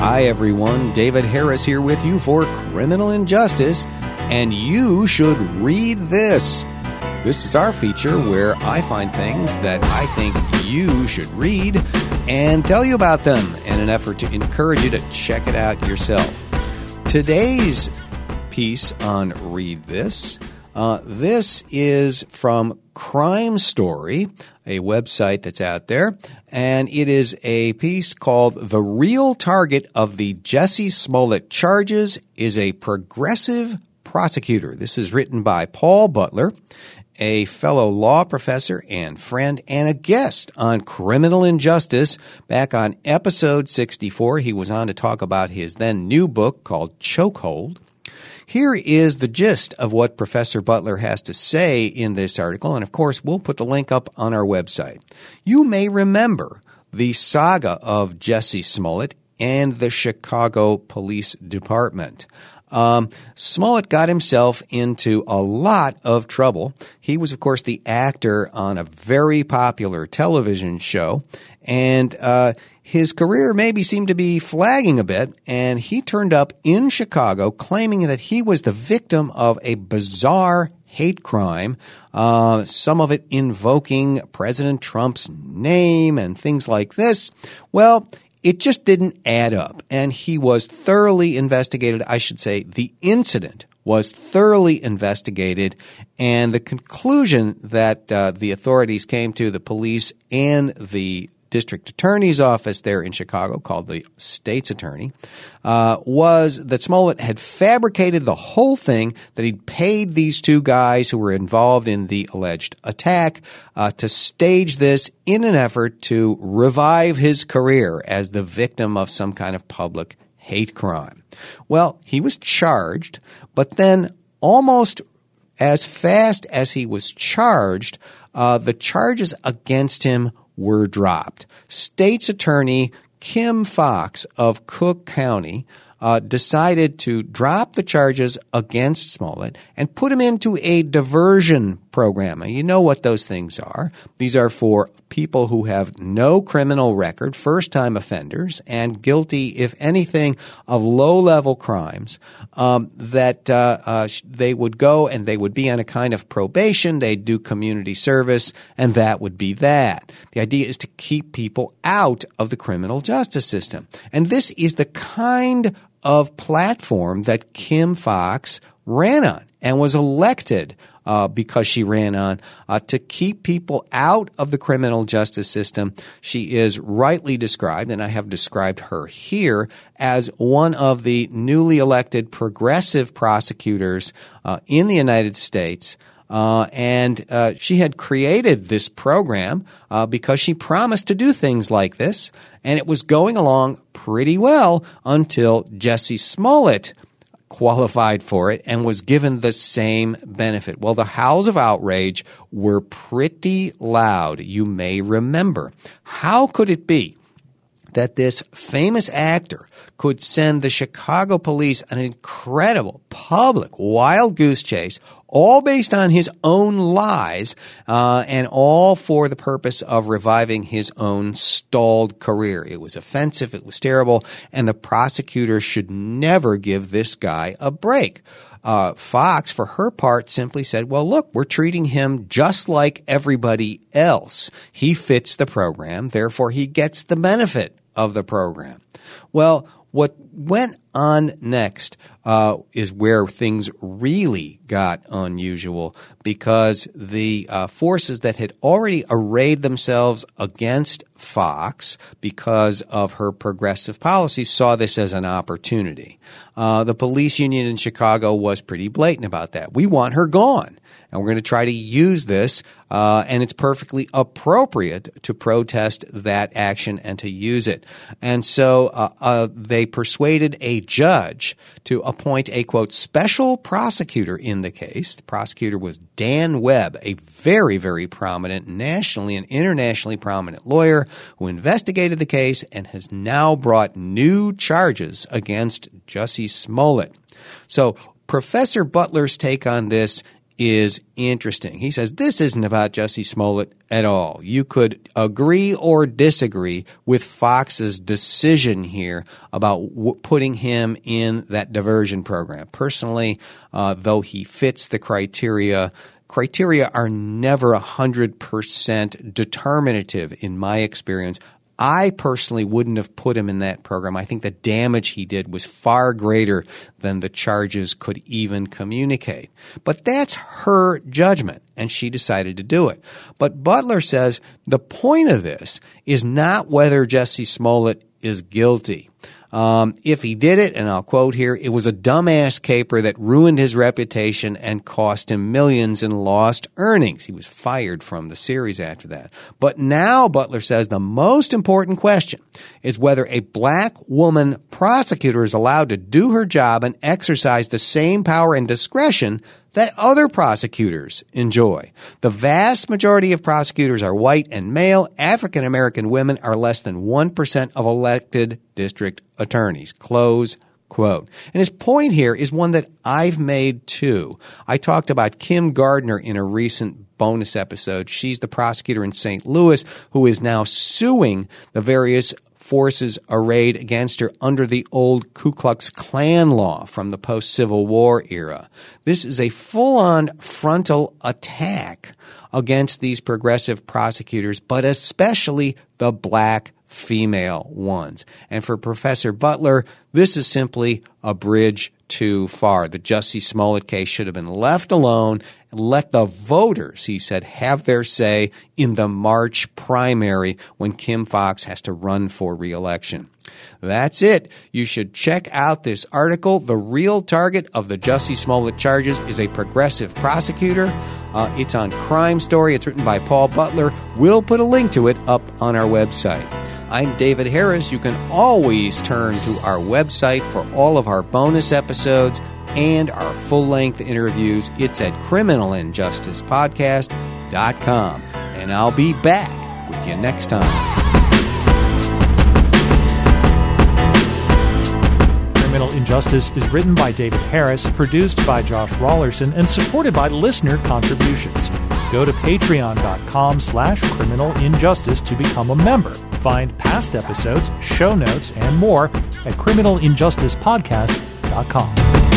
Hi, everyone. David Harris here with you for Criminal Injustice, and you should read this. This is our feature where I find things that I think you should read and tell you about them in an effort to encourage you to check it out yourself. Today's piece on Read This. Uh, this is from Crime Story, a website that's out there, and it is a piece called The Real Target of the Jussie Smollett Charges is a Progressive Prosecutor. This is written by Paul Butler, a fellow law professor and friend, and a guest on criminal injustice. Back on episode 64, he was on to talk about his then new book called Chokehold. Here is the gist of what Professor Butler has to say in this article, and of course, we'll put the link up on our website. You may remember the saga of Jussie Smollett and the Chicago Police Department. Um, Smollett got himself into a lot of trouble. He was, of course, the actor on a very popular television show, and uh, his career maybe seemed to be flagging a bit, and he turned up in Chicago claiming that he was the victim of a bizarre hate crime, uh, some of it invoking President Trump's name and things like this. Well, it just didn't add up, and he was thoroughly investigated. I should say the incident was thoroughly investigated, and the conclusion that uh, the authorities came to, the police and the district attorney's office there in Chicago, called the state's attorney, uh, was that Smollett had fabricated the whole thing, that he'd paid these two guys who were involved in the alleged attack uh, to stage this in an effort to revive his career as the victim of some kind of public hate crime. Well, he was charged, but then almost as fast as he was charged, uh, the charges against him were dropped. State's Attorney Kim Foxx of Cook County uh, decided to drop the charges against Smollett and put him into a diversion program. You know what those things are. These are for people who have no criminal record, first time offenders, and guilty, if anything, of low level crimes, um, that uh, uh, they would go and they would be on a kind of probation, they'd do community service, and that would be that. The idea is to keep people out of the criminal justice system. And this is the kind of platform that Kim Foxx ran on and was elected uh, because she ran on uh, to keep people out of the criminal justice system. She is rightly described, and I have described her here as one of the newly elected progressive prosecutors uh, in the United States. Uh, and uh, she had created this program uh, because she promised to do things like this, and it was going along pretty well until Jussie Smollett qualified for it and was given the same benefit. Well, the howls of outrage were pretty loud. You may remember. How could it be that this famous actor could send the Chicago police an incredible public wild goose chase all based on his own lies, uh, and all for the purpose of reviving his own stalled career. It was offensive, it was terrible, and the prosecutor should never give this guy a break. Uh, Foxx, for her part, simply said, well, look, we're treating him just like everybody else. He fits the program, therefore he gets the benefit of the program. Well, what went on next uh, is where things really got unusual because the uh, forces that had already arrayed themselves against Foxx because of her progressive policies saw this as an opportunity. Uh, the police union in Chicago was pretty blatant about that. We want her gone and we're going to try to use this, uh, and it's perfectly appropriate to protest that action and to use it. And so uh, uh, they persuaded a judge to appoint a quote special prosecutor in the case. The prosecutor was Dan Webb, a very, very prominent nationally and internationally prominent lawyer who investigated the case and has now brought new charges against Jussie Smollett. So Professor Butler's take on this is interesting. He says this isn't about Jussie Smollett at all. You could agree or disagree with Foxx's decision here about w- putting him in that diversion program. Personally, uh, though he fits the criteria, criteria are never 100% determinative in my experience I personally wouldn't have put him in that program. I think the damage he did was far greater than the charges could even communicate. But that's her judgment, and she decided to do it. But Butler says the point of this is not whether Jussie Smollett is guilty. Um, if he did it, and I'll quote here, it was a dumbass caper that ruined his reputation and cost him millions in lost earnings. He was fired from the series after that. But now, Butler says, the most important question is whether a black woman prosecutor is allowed to do her job and exercise the same power and discretion that other prosecutors enjoy. The vast majority of prosecutors are white and male. African American women are less than 1% of elected district attorneys. Close quote. And his point here is one that I've made too. I talked about Kim Gardner in a recent bonus episode. She's the prosecutor in St. Louis who is now suing the various forces arrayed against her under the old Ku Klux Klan law from the post Civil War era. This is a full on frontal attack against these progressive prosecutors, but especially the black female ones. And for Professor Butler, this is simply a bridge too far. The Jussie Smollett case should have been left alone let the voters, he said, have their say in the March primary when Kim Foxx has to run for reelection. That's it. You should check out this article. The real target of the Jussie Smollett charges is a progressive prosecutor. Uh, it's on Crime Story. It's written by Paul Butler. We'll put a link to it up on our website. I'm David Harris. You can always turn to our website for all of our bonus episodes and our full length interviews. It's at criminalinjusticepodcast.com. And I'll be back with you next time. Criminal Injustice is written by David Harris, produced by Josh Rawlerson, and supported by listener contributions. Go to patreon.com slash criminal injustice to become a member. Find past episodes, show notes, and more at criminalinjusticepodcast.com.